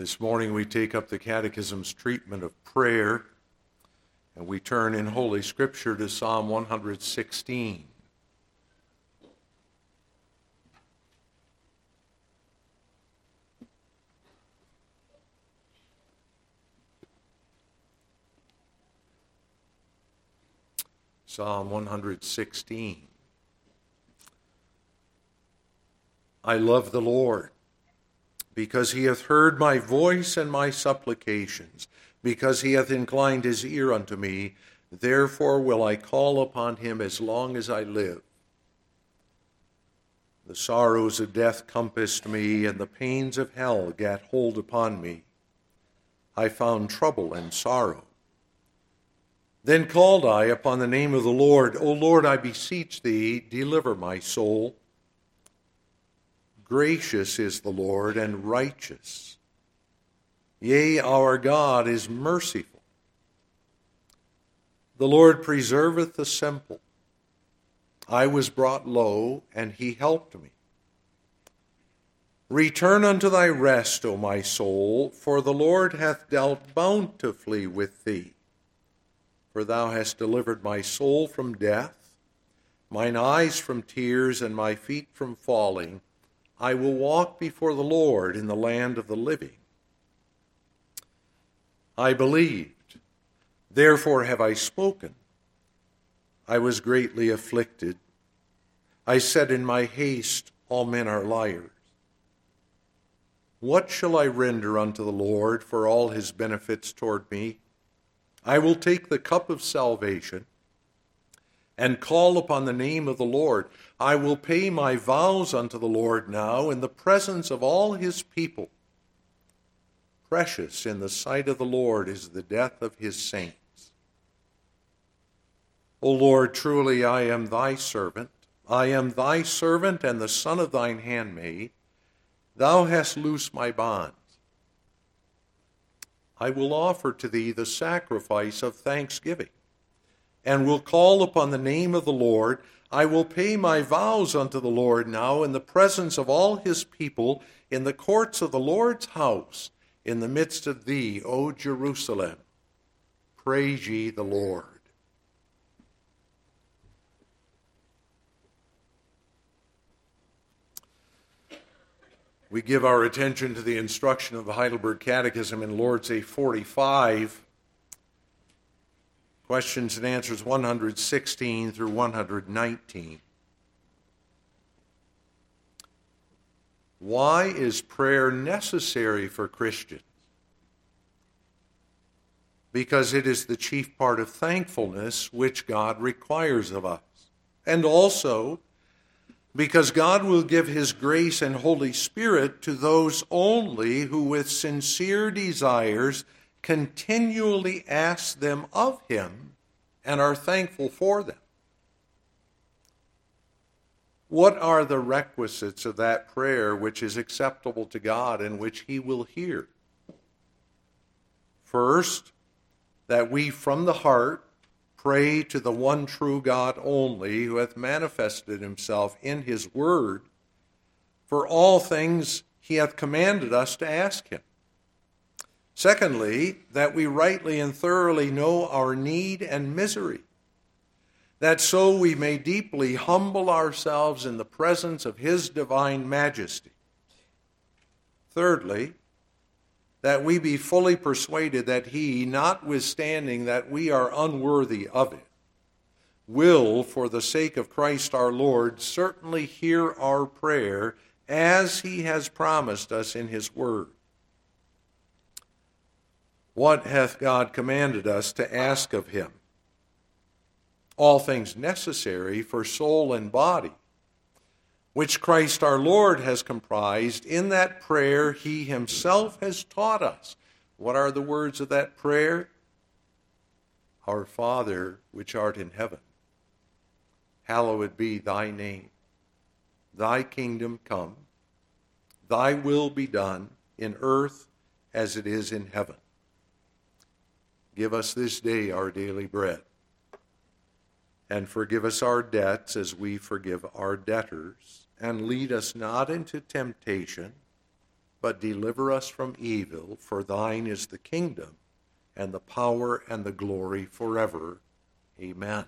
This morning we take up the Catechism's treatment of prayer and we turn in Holy Scripture to Psalm 116. Psalm 116. I love the Lord because he hath heard my voice and my supplications, because he hath inclined his ear unto me. Therefore will I call upon him as long as I live. The sorrows of death compassed me, and the pains of hell gat hold upon me. I found trouble and sorrow. Then called I upon the name of the Lord. O Lord, I beseech thee, deliver my soul. Gracious is the Lord and righteous. Yea, our God is merciful. The Lord preserveth the simple. I was brought low, and he helped me. Return unto thy rest, O my soul, for the Lord hath dealt bountifully with thee. For thou hast delivered my soul from death, mine eyes from tears, and my feet from falling. I will walk before the Lord in the land of the living. I believed, therefore have I spoken. I was greatly afflicted. I said in my haste, All men are liars. What shall I render unto the Lord for all his benefits toward me? I will take the cup of salvation and call upon the name of the Lord. I will pay my vows unto the Lord now in the presence of all his people. Precious in the sight of the Lord is the death of his saints. O Lord, truly I am thy servant. I am thy servant and the son of thine handmaid. Thou hast loosed my bonds. I will offer to thee the sacrifice of thanksgiving, and will call upon the name of the Lord. I will pay my vows unto the Lord now in the presence of all his people, in the courts of the Lord's house, in the midst of thee, O Jerusalem. Praise ye the Lord. We give our attention to the instruction of the Heidelberg Catechism in Lord's Day 45, questions and answers 116 through 119. Why is prayer necessary for Christians? Because it is the chief part of thankfulness which God requires of us. And also, because God will give His grace and Holy Spirit to those only who, with sincere desires, continually ask them of Him and are thankful for them. What are the requisites of that prayer which is acceptable to God and which He will hear? First, that we from the heart pray to the one true God only, who hath manifested himself in his word. For all things he hath commanded us to ask him. Secondly, that we rightly and thoroughly know our need and misery, that so we may deeply humble ourselves in the presence of his divine majesty. Thirdly, that we be fully persuaded that he, notwithstanding that we are unworthy of it, will, for the sake of Christ our Lord, certainly hear our prayer as he has promised us in his word. What hath God commanded us to ask of him? All things necessary for soul and body which Christ our Lord has comprised in that prayer he himself has taught us. What are the words of that prayer? Our Father, which art in heaven, hallowed be thy name. Thy kingdom come, thy will be done in earth as it is in heaven. Give us this day our daily bread, and forgive us our debts as we forgive our debtors and lead us not into temptation, but deliver us from evil. For thine is the kingdom, and the power, and the glory forever. Amen.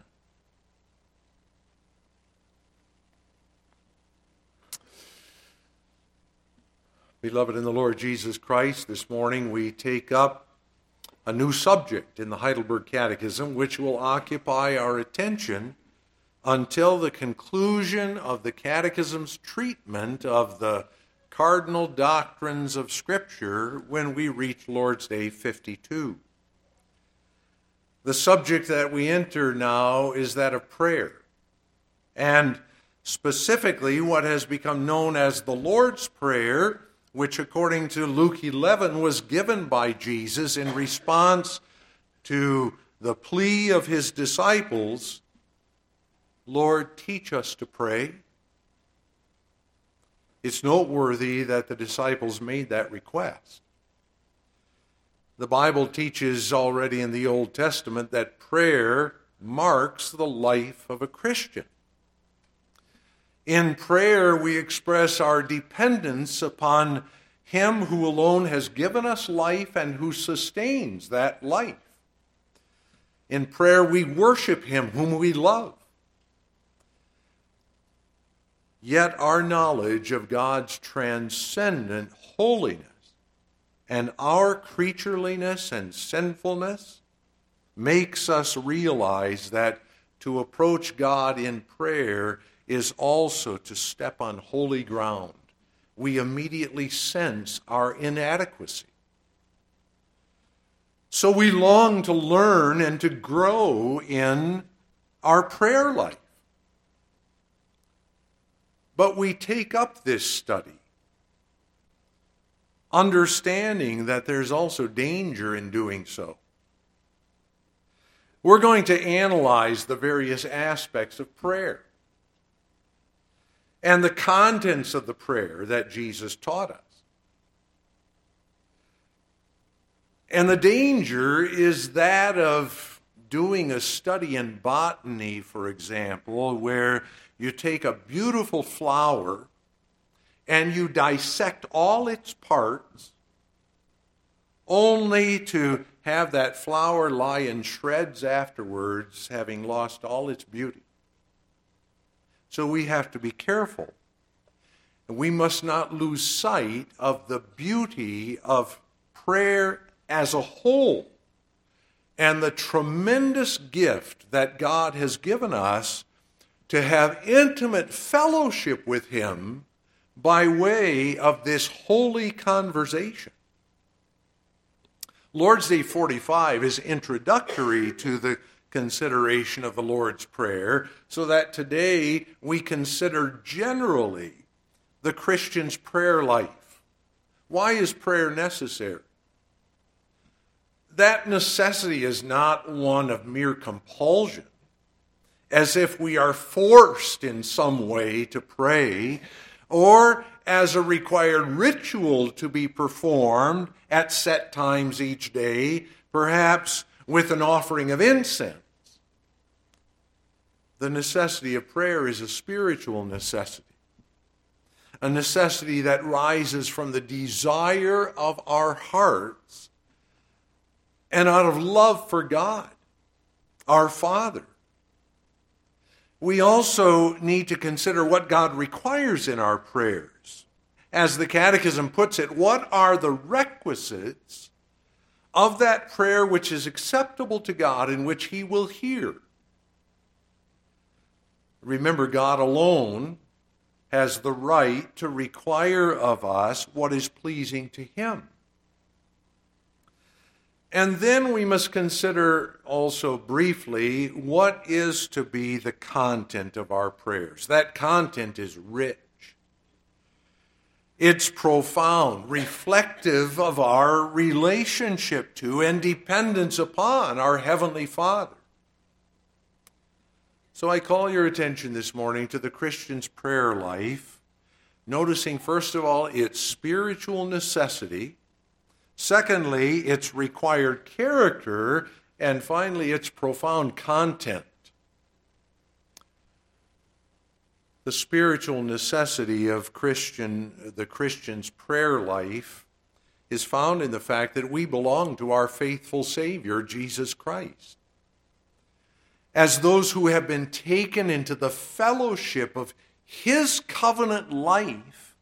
Beloved in the Lord Jesus Christ, this morning we take up a new subject in the Heidelberg Catechism, which will occupy our attention until the conclusion of the Catechism's treatment of the cardinal doctrines of Scripture when we reach Lord's Day 52. The subject that we enter now is that of prayer, and specifically what has become known as the Lord's Prayer which, according to Luke 11, was given by Jesus in response to the plea of his disciples Lord, teach us to pray. It's noteworthy that the disciples made that request. The Bible teaches already in the Old Testament that prayer marks the life of a Christian. In prayer, we express our dependence upon Him who alone has given us life and who sustains that life. In prayer, we worship Him whom we love. Yet our knowledge of God's transcendent holiness and our creatureliness and sinfulness makes us realize that to approach God in prayer is also to step on holy ground. We immediately sense our inadequacy. So we long to learn and to grow in our prayer life. But we take up this study, understanding that there's also danger in doing so. We're going to analyze the various aspects of prayer and the contents of the prayer that Jesus taught us. And the danger is that of doing a study in botany, for example, where you take a beautiful flower and you dissect all its parts only to have that flower lie in shreds afterwards, having lost all its beauty. So we have to be careful. And we must not lose sight of the beauty of prayer as a whole and the tremendous gift that God has given us to have intimate fellowship with Him by way of this holy conversation. Lord's Day 45 is introductory to the consideration of the Lord's Prayer, so that today we consider generally the Christian's prayer life. Why is prayer necessary? That necessity is not one of mere compulsion, as if we are forced in some way to pray, or as a required ritual to be performed at set times each day, perhaps with an offering of incense. The necessity of prayer is a spiritual necessity, a necessity that rises from the desire of our hearts and out of love for God, our Father. We also need to consider what God requires in our prayers. As the Catechism puts it, what are the requisites of that prayer which is acceptable to God and which He will hear? Remember, God alone has the right to require of us what is pleasing to Him. And then we must consider also briefly what is to be the content of our prayers. That content is rich, it's profound, reflective of our relationship to and dependence upon our Heavenly Father. So I call your attention this morning to the Christian's prayer life, noticing, first of all, its spiritual necessity, secondly, its required character, and finally, its profound content. The spiritual necessity of Christian, the Christian's prayer life is found in the fact that we belong to our faithful Savior, Jesus Christ. As those who have been taken into the fellowship of His covenant life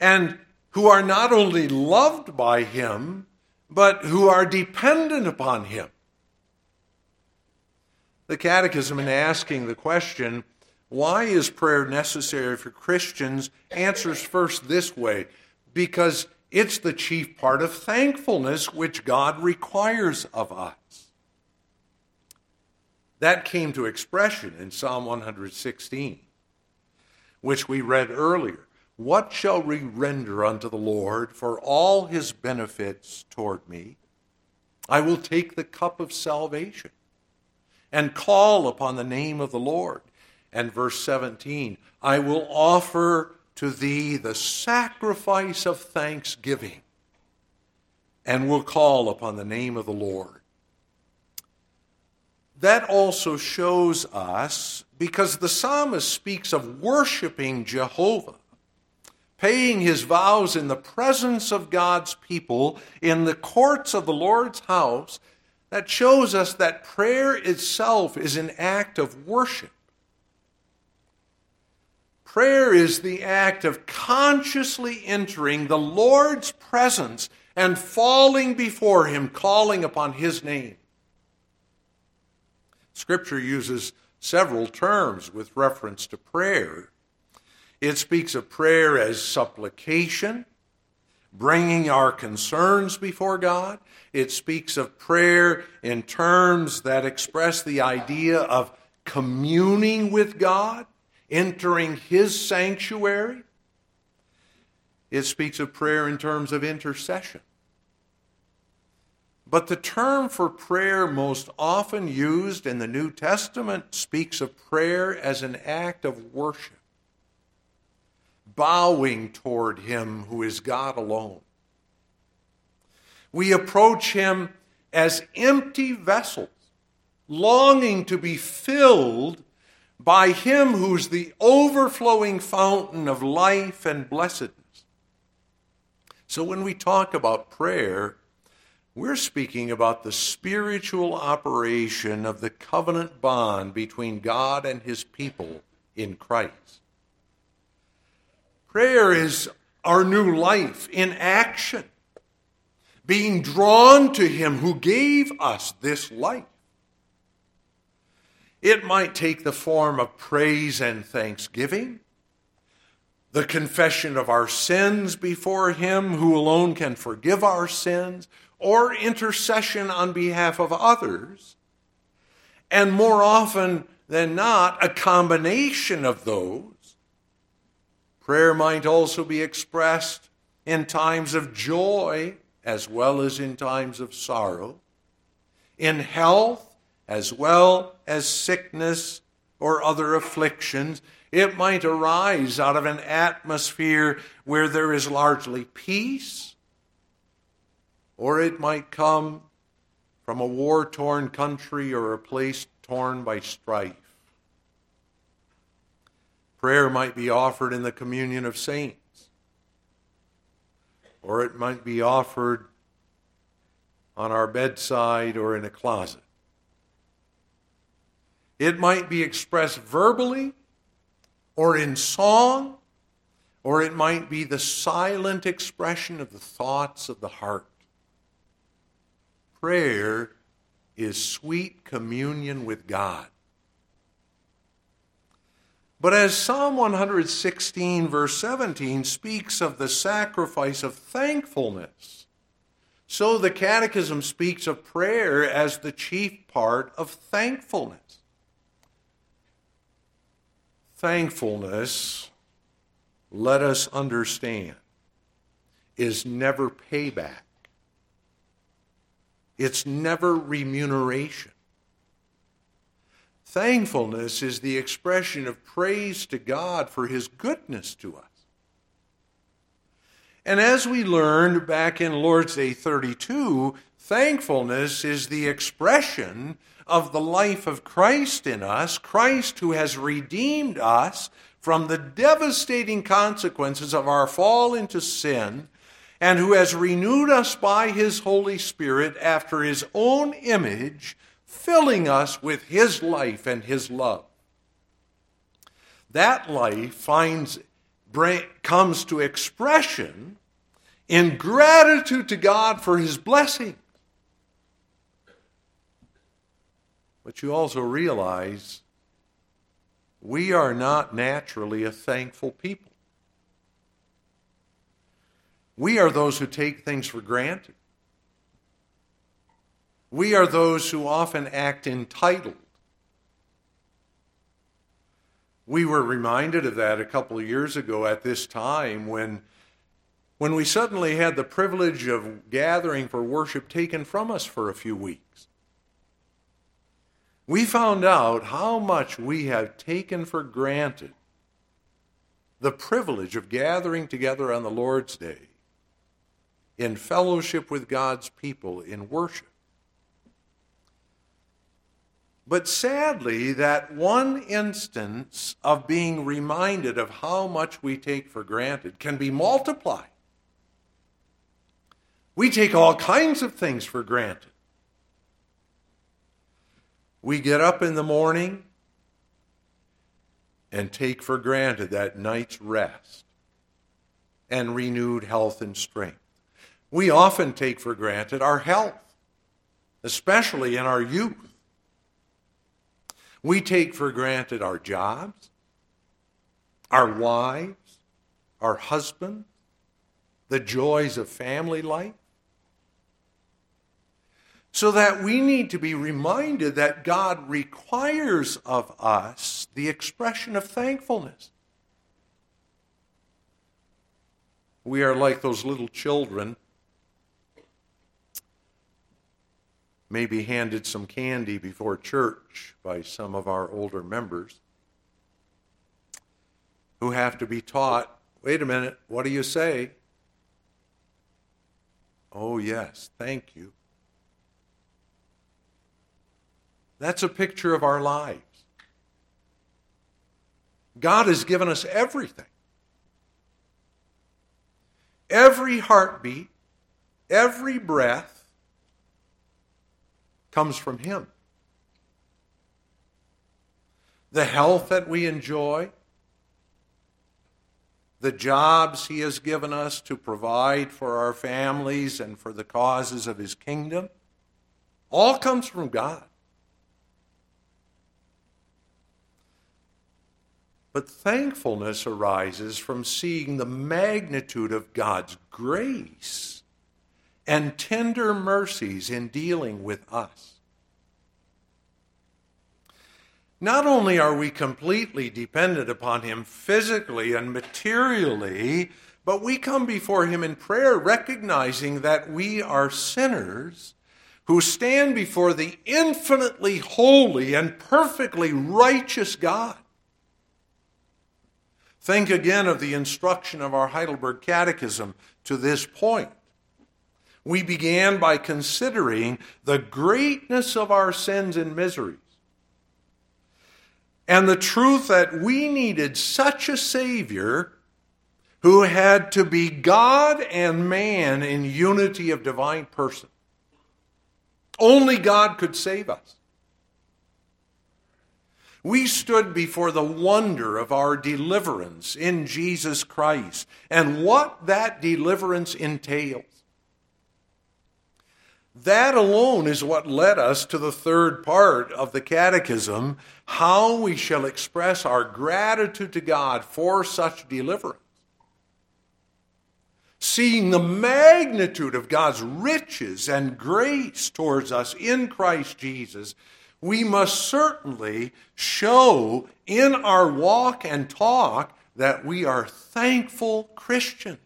and who are not only loved by Him, but who are dependent upon Him. The Catechism, in asking the question, why is prayer necessary for Christians, answers first this way because it's the chief part of thankfulness which God requires of us. That came to expression in Psalm 116, which we read earlier. What shall we render unto the Lord for all his benefits toward me? I will take the cup of salvation and call upon the name of the Lord. And verse 17, I will offer to thee the sacrifice of thanksgiving and will call upon the name of the Lord. That also shows us, because the psalmist speaks of worshiping Jehovah, paying his vows in the presence of God's people in the courts of the Lord's house, that shows us that prayer itself is an act of worship. Prayer is the act of consciously entering the Lord's presence and falling before Him, calling upon His name. Scripture uses several terms with reference to prayer. It speaks of prayer as supplication, bringing our concerns before God. It speaks of prayer in terms that express the idea of communing with God entering his sanctuary. It speaks of prayer in terms of intercession. But the term for prayer most often used in the New Testament speaks of prayer as an act of worship, bowing toward Him who is God alone. We approach Him as empty vessels, longing to be filled by him who's the overflowing fountain of life and blessedness. So when we talk about prayer, we're speaking about the spiritual operation of the covenant bond between God and his people in Christ. Prayer is our new life in action, being drawn to him who gave us this life. It might take the form of praise and thanksgiving, the confession of our sins before Him who alone can forgive our sins, or intercession on behalf of others. And more often than not, a combination of those. Prayer might also be expressed in times of joy as well as in times of sorrow, in health as well as sickness or other afflictions. It might arise out of an atmosphere where there is largely peace, or it might come from a war torn country or a place torn by strife. Prayer might be offered in the communion of saints, or it might be offered on our bedside or in a closet. It might be expressed verbally or in song, or it might be the silent expression of the thoughts of the heart. Prayer is sweet communion with God. But as Psalm 116, verse 17, speaks of the sacrifice of thankfulness, so the Catechism speaks of prayer as the chief part of thankfulness. Thankfulness, let us understand, is never payback. It's never remuneration. Thankfulness is the expression of praise to God for his goodness to us. And as we learned back in Lord's Day 32, thankfulness is the expression of the life of Christ in us, Christ who has redeemed us from the devastating consequences of our fall into sin, and who has renewed us by his Holy Spirit after his own image, filling us with his life and his love. That life finds, comes to expression in gratitude to God for his blessing. But you also realize we are not naturally a thankful people. We are those who take things for granted. We are those who often act entitled. We were reminded of that a couple of years ago at this time when when we suddenly had the privilege of gathering for worship taken from us for a few weeks. We found out how much we have taken for granted the privilege of gathering together on the Lord's Day in fellowship with God's people in worship. But sadly, that one instance of being reminded of how much we take for granted can be multiplied we take all kinds of things for granted. We get up in the morning and take for granted that night's rest and renewed health and strength. We often take for granted our health, especially in our youth. We take for granted our jobs, our wives, our husbands, the joys of family life so that we need to be reminded that God requires of us the expression of thankfulness. We are like those little children, maybe handed some candy before church by some of our older members, who have to be taught wait a minute, what do you say? Oh, yes, thank you. That's a picture of our lives. God has given us everything. Every heartbeat, every breath comes from Him. The health that we enjoy, the jobs He has given us to provide for our families and for the causes of His kingdom, all comes from God. But thankfulness arises from seeing the magnitude of God's grace and tender mercies in dealing with us. Not only are we completely dependent upon Him physically and materially, but we come before Him in prayer recognizing that we are sinners who stand before the infinitely holy and perfectly righteous God. Think again of the instruction of our Heidelberg Catechism to this point. We began by considering the greatness of our sins and miseries and the truth that we needed such a Savior who had to be God and man in unity of divine person. Only God could save us we stood before the wonder of our deliverance in Jesus Christ and what that deliverance entails. That alone is what led us to the third part of the Catechism how we shall express our gratitude to God for such deliverance. Seeing the magnitude of God's riches and grace towards us in Christ Jesus we must certainly show in our walk and talk that we are thankful Christians.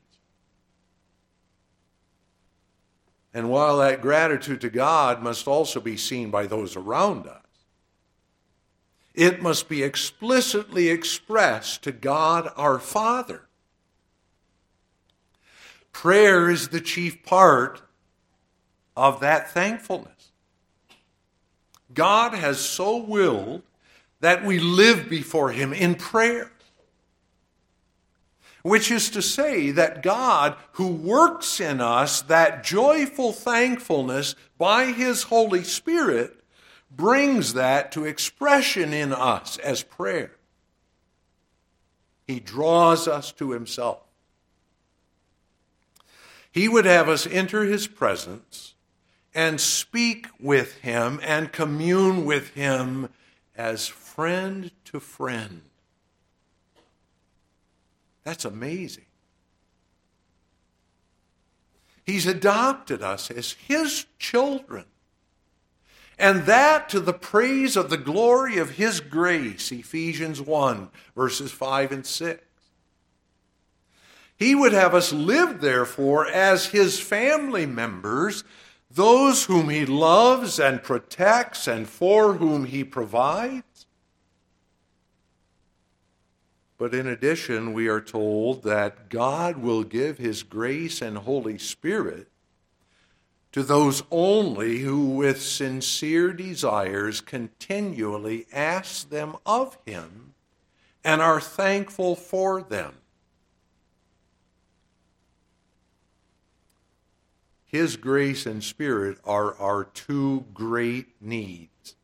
And while that gratitude to God must also be seen by those around us, it must be explicitly expressed to God our Father. Prayer is the chief part of that thankfulness. God has so willed that we live before Him in prayer. Which is to say, that God, who works in us that joyful thankfulness by His Holy Spirit, brings that to expression in us as prayer. He draws us to Himself. He would have us enter His presence and speak with Him and commune with Him as friend to friend. That's amazing. He's adopted us as His children. And that to the praise of the glory of His grace, Ephesians 1, verses 5 and 6. He would have us live, therefore, as His family members, those whom He loves and protects and for whom He provides. But in addition, we are told that God will give His grace and Holy Spirit to those only who, with sincere desires, continually ask them of Him and are thankful for them. His grace and Spirit are our two great needs.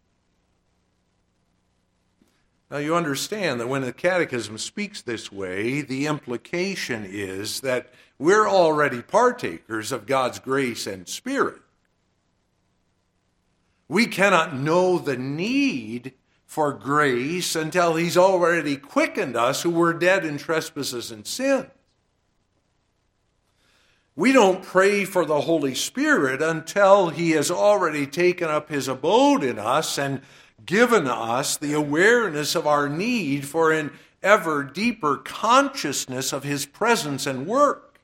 Now, you understand that when the Catechism speaks this way, the implication is that we're already partakers of God's grace and Spirit. We cannot know the need for grace until He's already quickened us who were dead in trespasses and sins. We don't pray for the Holy Spirit until He has already taken up His abode in us and given us the awareness of our need for an ever deeper consciousness of His presence and work.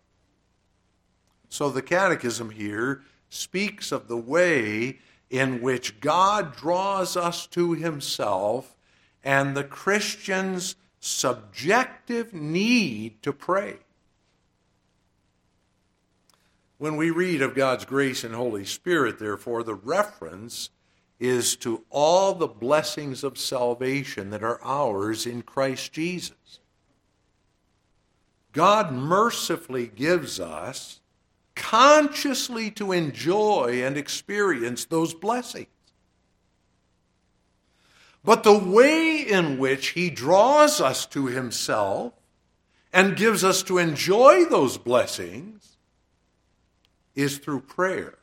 So the Catechism here speaks of the way in which God draws us to himself and the Christian's subjective need to pray. When we read of God's grace and Holy Spirit, therefore, the reference is to all the blessings of salvation that are ours in Christ Jesus. God mercifully gives us consciously to enjoy and experience those blessings. But the way in which he draws us to himself and gives us to enjoy those blessings is through prayer.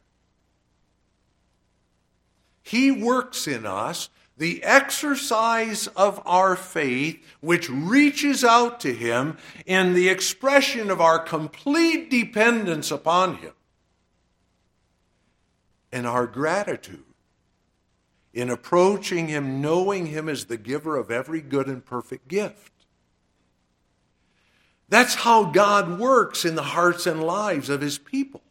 He works in us the exercise of our faith, which reaches out to Him in the expression of our complete dependence upon Him, and our gratitude in approaching Him, knowing Him as the giver of every good and perfect gift. That's how God works in the hearts and lives of His people.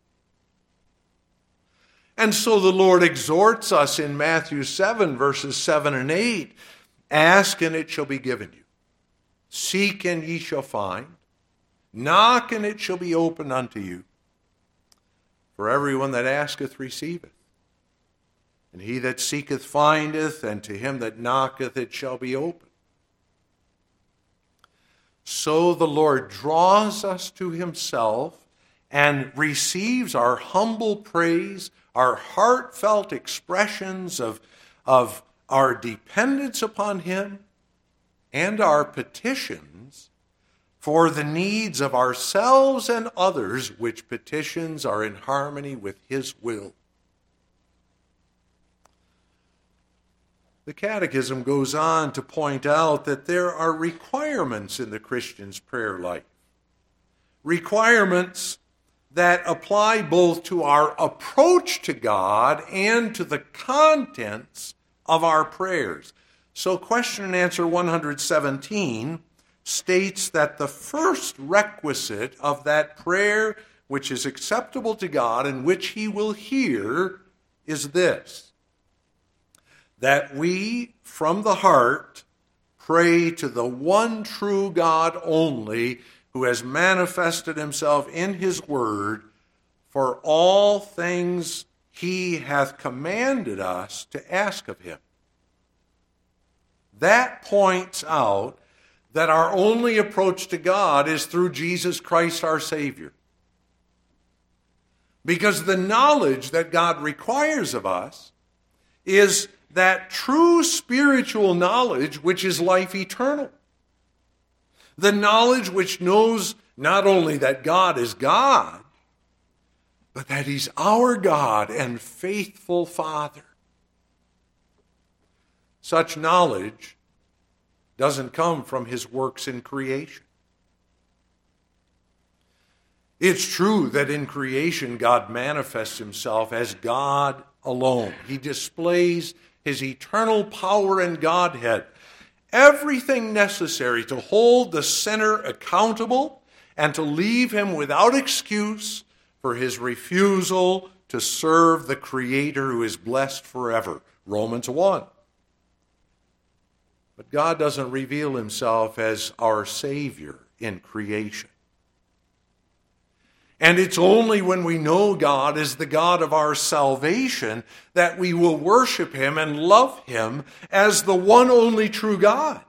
And so the Lord exhorts us in Matthew 7, verses 7 and 8 Ask and it shall be given you, seek and ye shall find, knock and it shall be opened unto you. For everyone that asketh receiveth, and he that seeketh findeth, and to him that knocketh it shall be opened. So the Lord draws us to himself and receives our humble praise our heartfelt expressions of, of our dependence upon Him and our petitions for the needs of ourselves and others, which petitions are in harmony with His will. The Catechism goes on to point out that there are requirements in the Christian's prayer life. Requirements that apply both to our approach to God and to the contents of our prayers. So, question and answer 117 states that the first requisite of that prayer which is acceptable to God and which He will hear is this that we from the heart pray to the one true God only who has manifested himself in his word, for all things he hath commanded us to ask of him. That points out that our only approach to God is through Jesus Christ our Savior. Because the knowledge that God requires of us is that true spiritual knowledge which is life eternal. The knowledge which knows not only that God is God, but that He's our God and faithful Father. Such knowledge doesn't come from His works in creation. It's true that in creation God manifests Himself as God alone. He displays His eternal power and Godhead everything necessary to hold the sinner accountable and to leave him without excuse for his refusal to serve the Creator who is blessed forever. Romans 1. But God doesn't reveal himself as our Savior in creation. And it's only when we know God is the God of our salvation that we will worship Him and love Him as the one only true God.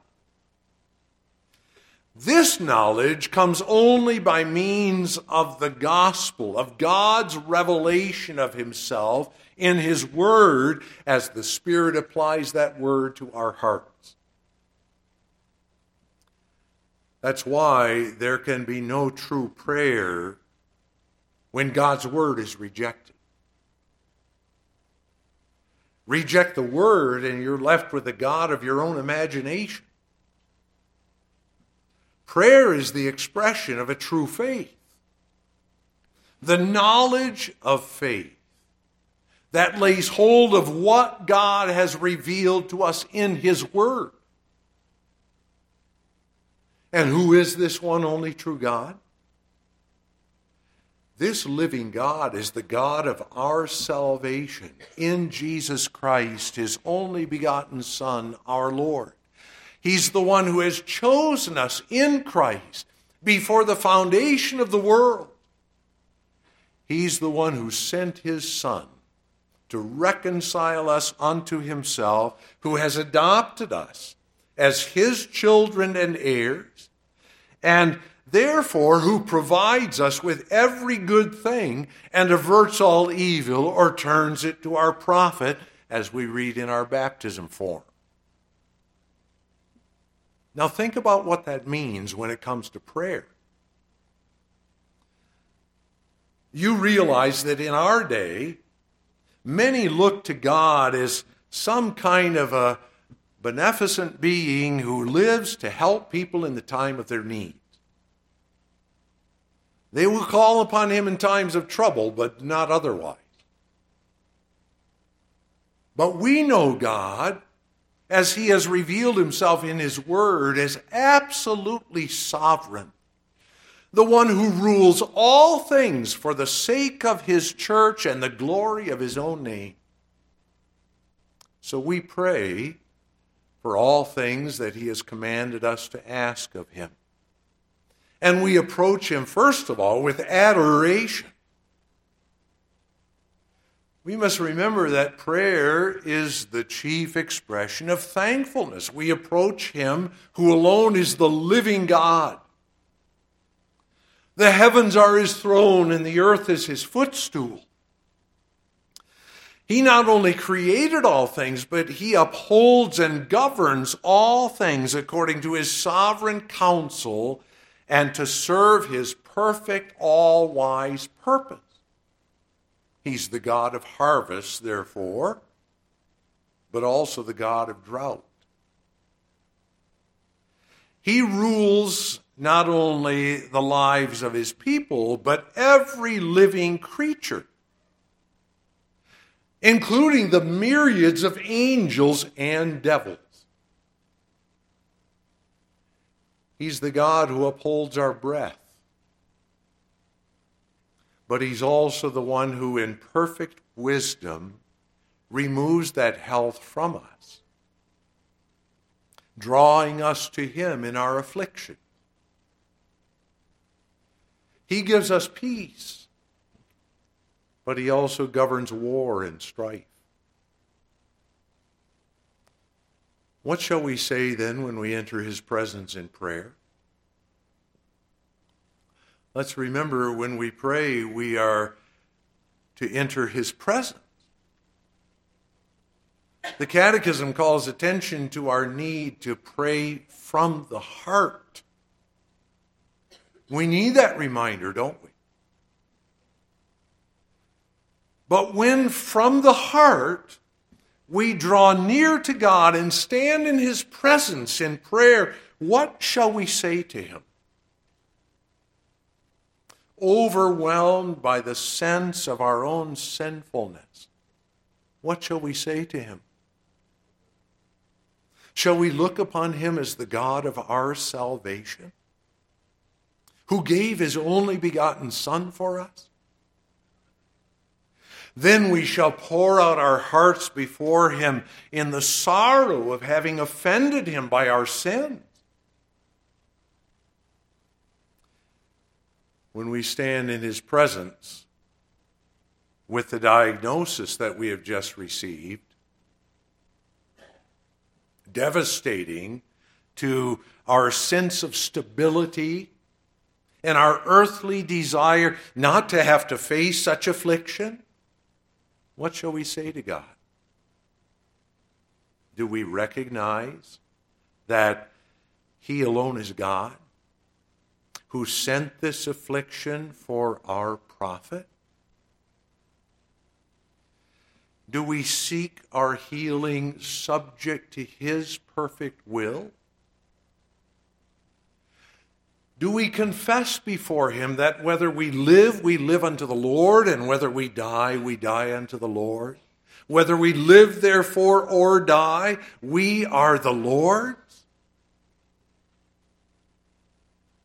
This knowledge comes only by means of the gospel, of God's revelation of Himself in His Word as the Spirit applies that Word to our hearts. That's why there can be no true prayer when God's Word is rejected. Reject the Word, and you're left with the God of your own imagination. Prayer is the expression of a true faith. The knowledge of faith that lays hold of what God has revealed to us in His Word. And who is this one only true God? This living God is the God of our salvation in Jesus Christ, His only begotten Son, our Lord. He's the one who has chosen us in Christ before the foundation of the world. He's the one who sent his Son to reconcile us unto himself, who has adopted us as his children and heirs, and therefore who provides us with every good thing and averts all evil or turns it to our profit, as we read in our baptism form. Now, think about what that means when it comes to prayer. You realize that in our day, many look to God as some kind of a beneficent being who lives to help people in the time of their need. They will call upon him in times of trouble, but not otherwise. But we know God as he has revealed himself in his word as absolutely sovereign, the one who rules all things for the sake of his church and the glory of his own name. So we pray for all things that he has commanded us to ask of him. And we approach him, first of all, with adoration we must remember that prayer is the chief expression of thankfulness. We approach Him who alone is the living God. The heavens are His throne and the earth is His footstool. He not only created all things, but He upholds and governs all things according to His sovereign counsel and to serve His perfect, all wise purpose. He's the God of harvest, therefore, but also the God of drought. He rules not only the lives of his people, but every living creature, including the myriads of angels and devils. He's the God who upholds our breath but he's also the one who, in perfect wisdom, removes that health from us, drawing us to him in our affliction. He gives us peace, but he also governs war and strife. What shall we say then when we enter his presence in prayer? Let's remember when we pray, we are to enter his presence. The Catechism calls attention to our need to pray from the heart. We need that reminder, don't we? But when from the heart we draw near to God and stand in His presence in prayer, what shall we say to Him? Overwhelmed by the sense of our own sinfulness, what shall we say to Him? Shall we look upon Him as the God of our salvation, who gave His only begotten Son for us? Then we shall pour out our hearts before him in the sorrow of having offended him by our sins. When we stand in his presence with the diagnosis that we have just received, devastating to our sense of stability and our earthly desire not to have to face such affliction, what shall we say to God? Do we recognize that He alone is God who sent this affliction for our profit? Do we seek our healing subject to His perfect will? Do we confess before him that whether we live, we live unto the Lord, and whether we die, we die unto the Lord? Whether we live, therefore, or die, we are the Lord's?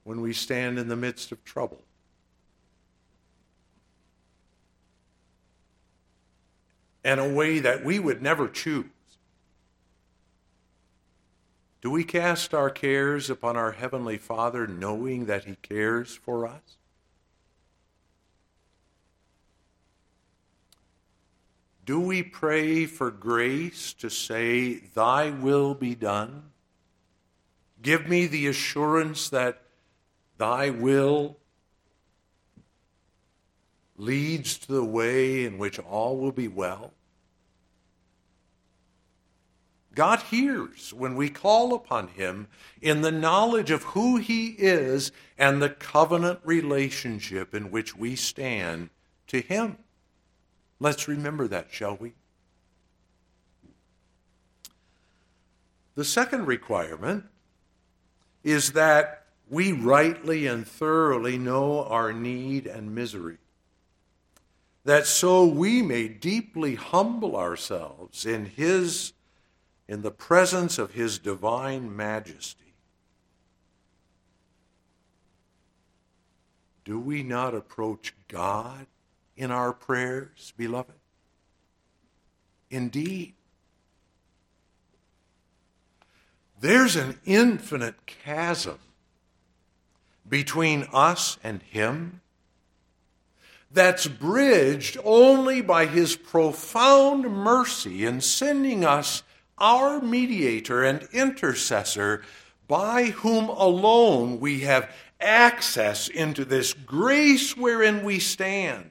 When we stand in the midst of trouble, in a way that we would never choose, do we cast our cares upon our Heavenly Father knowing that He cares for us? Do we pray for grace to say, Thy will be done? Give me the assurance that Thy will leads to the way in which all will be well? God hears when we call upon Him in the knowledge of who He is and the covenant relationship in which we stand to Him. Let's remember that, shall we? The second requirement is that we rightly and thoroughly know our need and misery, that so we may deeply humble ourselves in His in the presence of His divine majesty, do we not approach God in our prayers, beloved? Indeed. There's an infinite chasm between us and Him that's bridged only by His profound mercy in sending us our mediator and intercessor by whom alone we have access into this grace wherein we stand.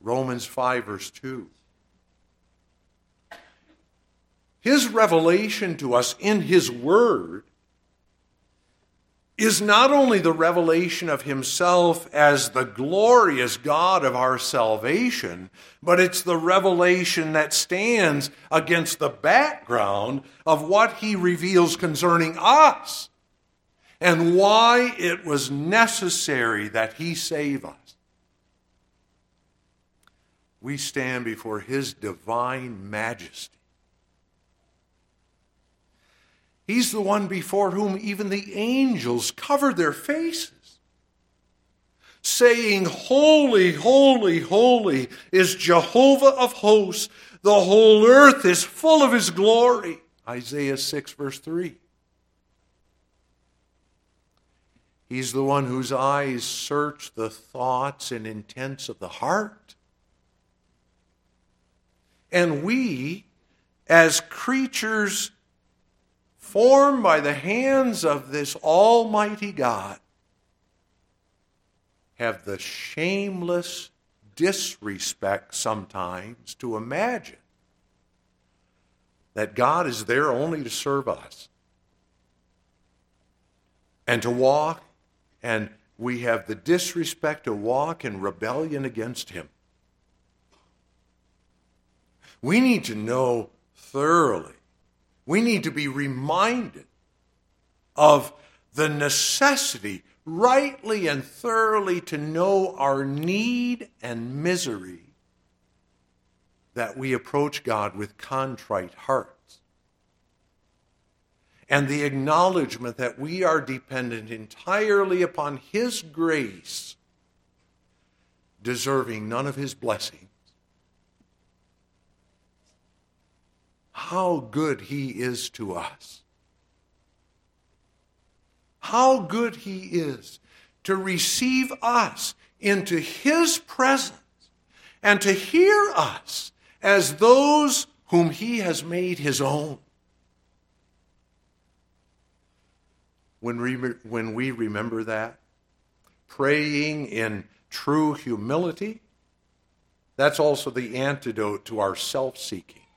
Romans 5, verse 2. His revelation to us in His Word is not only the revelation of himself as the glorious God of our salvation, but it's the revelation that stands against the background of what he reveals concerning us and why it was necessary that he save us. We stand before his divine majesty He's the one before whom even the angels cover their faces, saying, Holy, holy, holy is Jehovah of hosts. The whole earth is full of his glory. Isaiah 6, verse 3. He's the one whose eyes search the thoughts and intents of the heart. And we, as creatures formed by the hands of this Almighty God, have the shameless disrespect sometimes to imagine that God is there only to serve us and to walk, and we have the disrespect to walk in rebellion against Him. We need to know thoroughly, we need to be reminded of the necessity, rightly and thoroughly, to know our need and misery that we approach God with contrite hearts. And the acknowledgement that we are dependent entirely upon His grace, deserving none of His blessings. How good He is to us. How good He is to receive us into His presence and to hear us as those whom he has made his own. When we, when we remember that, praying in true humility, that's also the antidote to our self seeking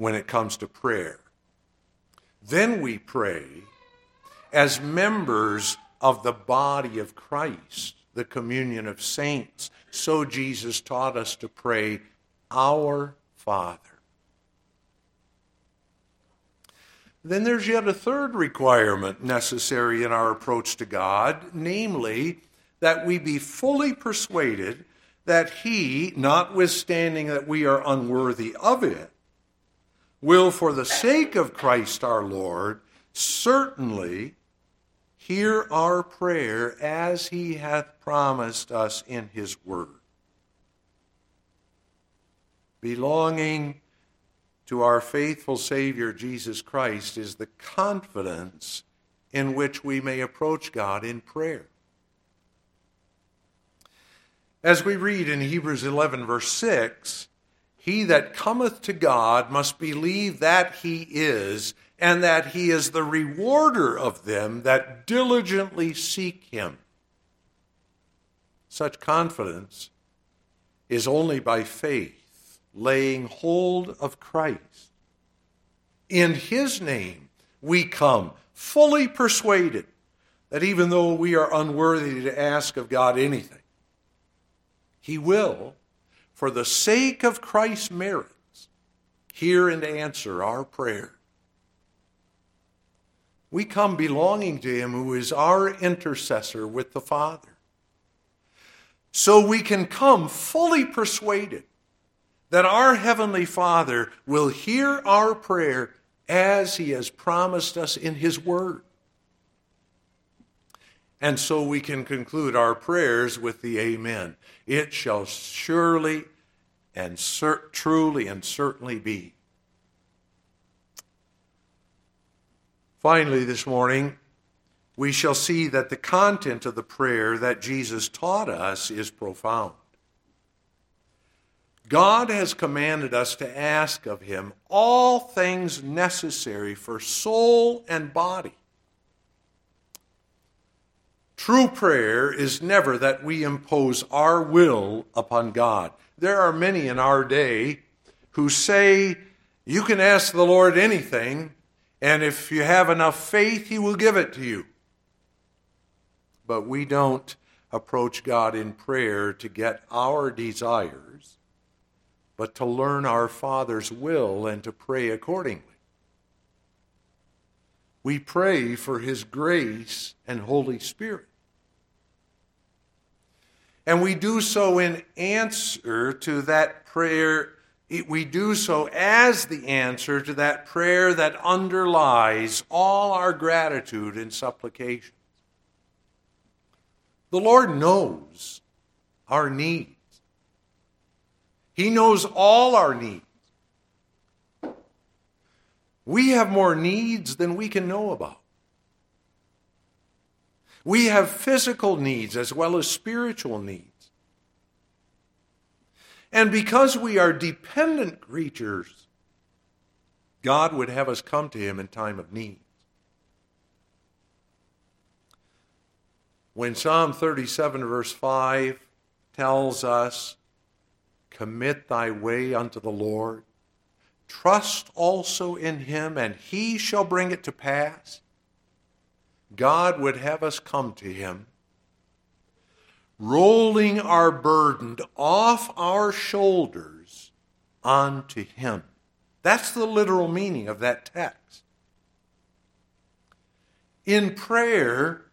when it comes to prayer. Then we pray as members of the body of Christ the communion of saints. So Jesus taught us to pray, Our Father. Then there's yet a third requirement necessary in our approach to God, namely, that we be fully persuaded that He, notwithstanding that we are unworthy of it, will, for the sake of Christ our Lord, certainly hear our prayer as he hath promised us in his word. Belonging to our faithful Savior Jesus Christ is the confidence in which we may approach God in prayer. As we read in Hebrews 11, verse 6, he that cometh to God must believe that he is, and that he is the rewarder of them that diligently seek him. Such confidence is only by faith, laying hold of Christ. In his name we come, fully persuaded that even though we are unworthy to ask of God anything, he will, for the sake of Christ's merits, hear and answer our prayer. We come belonging to Him who is our intercessor with the Father. So we can come fully persuaded that our Heavenly Father will hear our prayer as He has promised us in His Word. And so we can conclude our prayers with the Amen. It shall surely and cert- truly and certainly be. Finally, this morning, we shall see that the content of the prayer that Jesus taught us is profound. God has commanded us to ask of Him all things necessary for soul and body. True prayer is never that we impose our will upon God. There are many in our day who say, You can ask the Lord anything, and if you have enough faith, He will give it to you. But we don't approach God in prayer to get our desires, but to learn our Father's will and to pray accordingly. We pray for His grace and Holy Spirit. And we do so in answer to that prayer we do so as the answer to that prayer that underlies all our gratitude and supplications. The Lord knows our needs. He knows all our needs. We have more needs than we can know about. We have physical needs as well as spiritual needs. And because we are dependent creatures, God would have us come to him in time of need. When Psalm 37, verse 5 tells us, Commit thy way unto the Lord, trust also in him, and he shall bring it to pass. God would have us come to him, rolling our burden off our shoulders onto him. That's the literal meaning of that text. In prayer,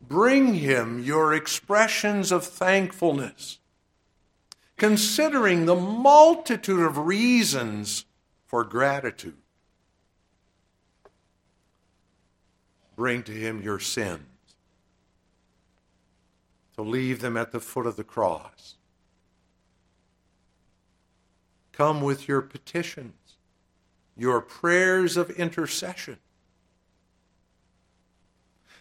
bring him your expressions of thankfulness, considering the multitude of reasons for gratitude. Bring to him your sins, to leave them at the foot of the cross. Come with your petitions your prayers of intercession.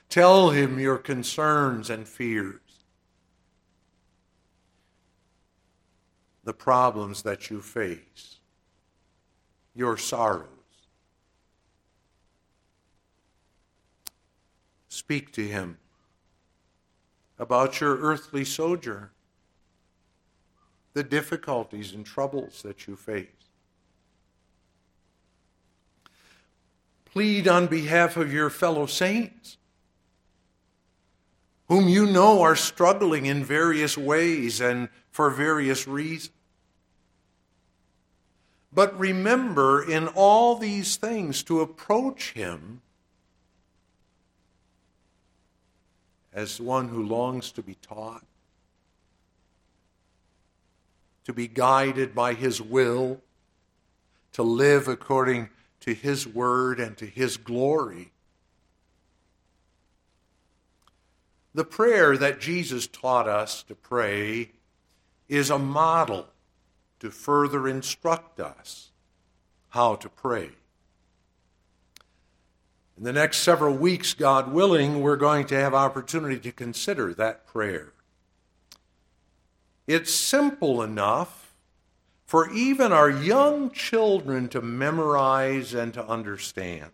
Tell him your concerns and fears, the problems that you face, your sorrows. Speak to him about your earthly sojourn, the difficulties and troubles that you face. plead on behalf of your fellow saints, whom you know are struggling in various ways and for various reasons. But remember in all these things to approach him as one who longs to be taught, to be guided by his will, to live according to His word and to His glory. The prayer that Jesus taught us to pray is a model to further instruct us how to pray. In the next several weeks, God willing, we're going to have opportunity to consider that prayer. It's simple enough for even our young children to memorize and to understand.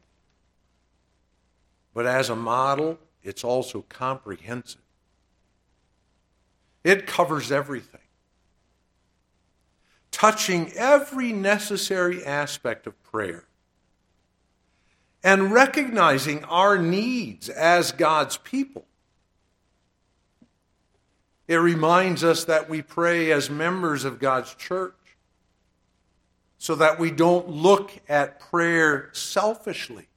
But as a model, it's also comprehensive. It covers everything, touching every necessary aspect of prayer and recognizing our needs as God's people. It reminds us that we pray as members of God's church so that we don't look at prayer selfishly.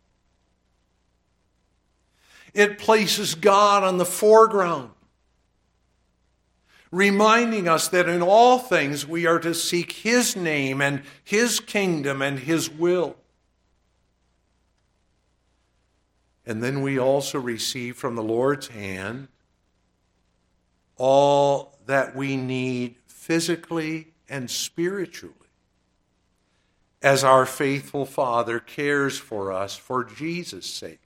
It places God on the foreground, reminding us that in all things we are to seek His name and His kingdom and His will. And then we also receive from the Lord's hand all that we need physically and spiritually as our faithful Father cares for us for Jesus' sake.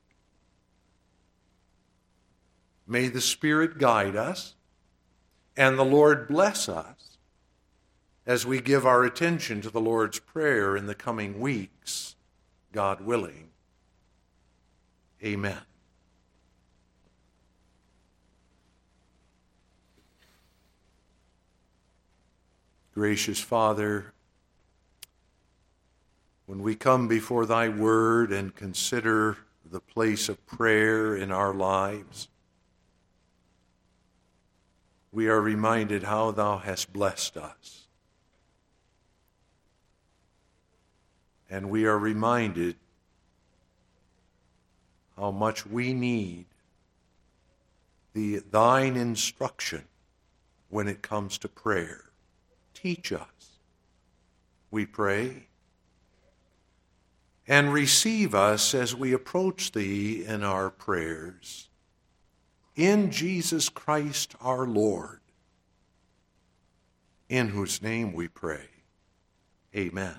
May the Spirit guide us and the Lord bless us as we give our attention to the Lord's Prayer in the coming weeks, God willing. Amen. Gracious Father, when we come before thy word and consider the place of prayer in our lives, we are reminded how thou hast blessed us. And we are reminded how much we need the, thine instruction when it comes to prayer. Teach us, we pray and receive us as we approach Thee in our prayers. In Jesus Christ our Lord, in whose name we pray. Amen.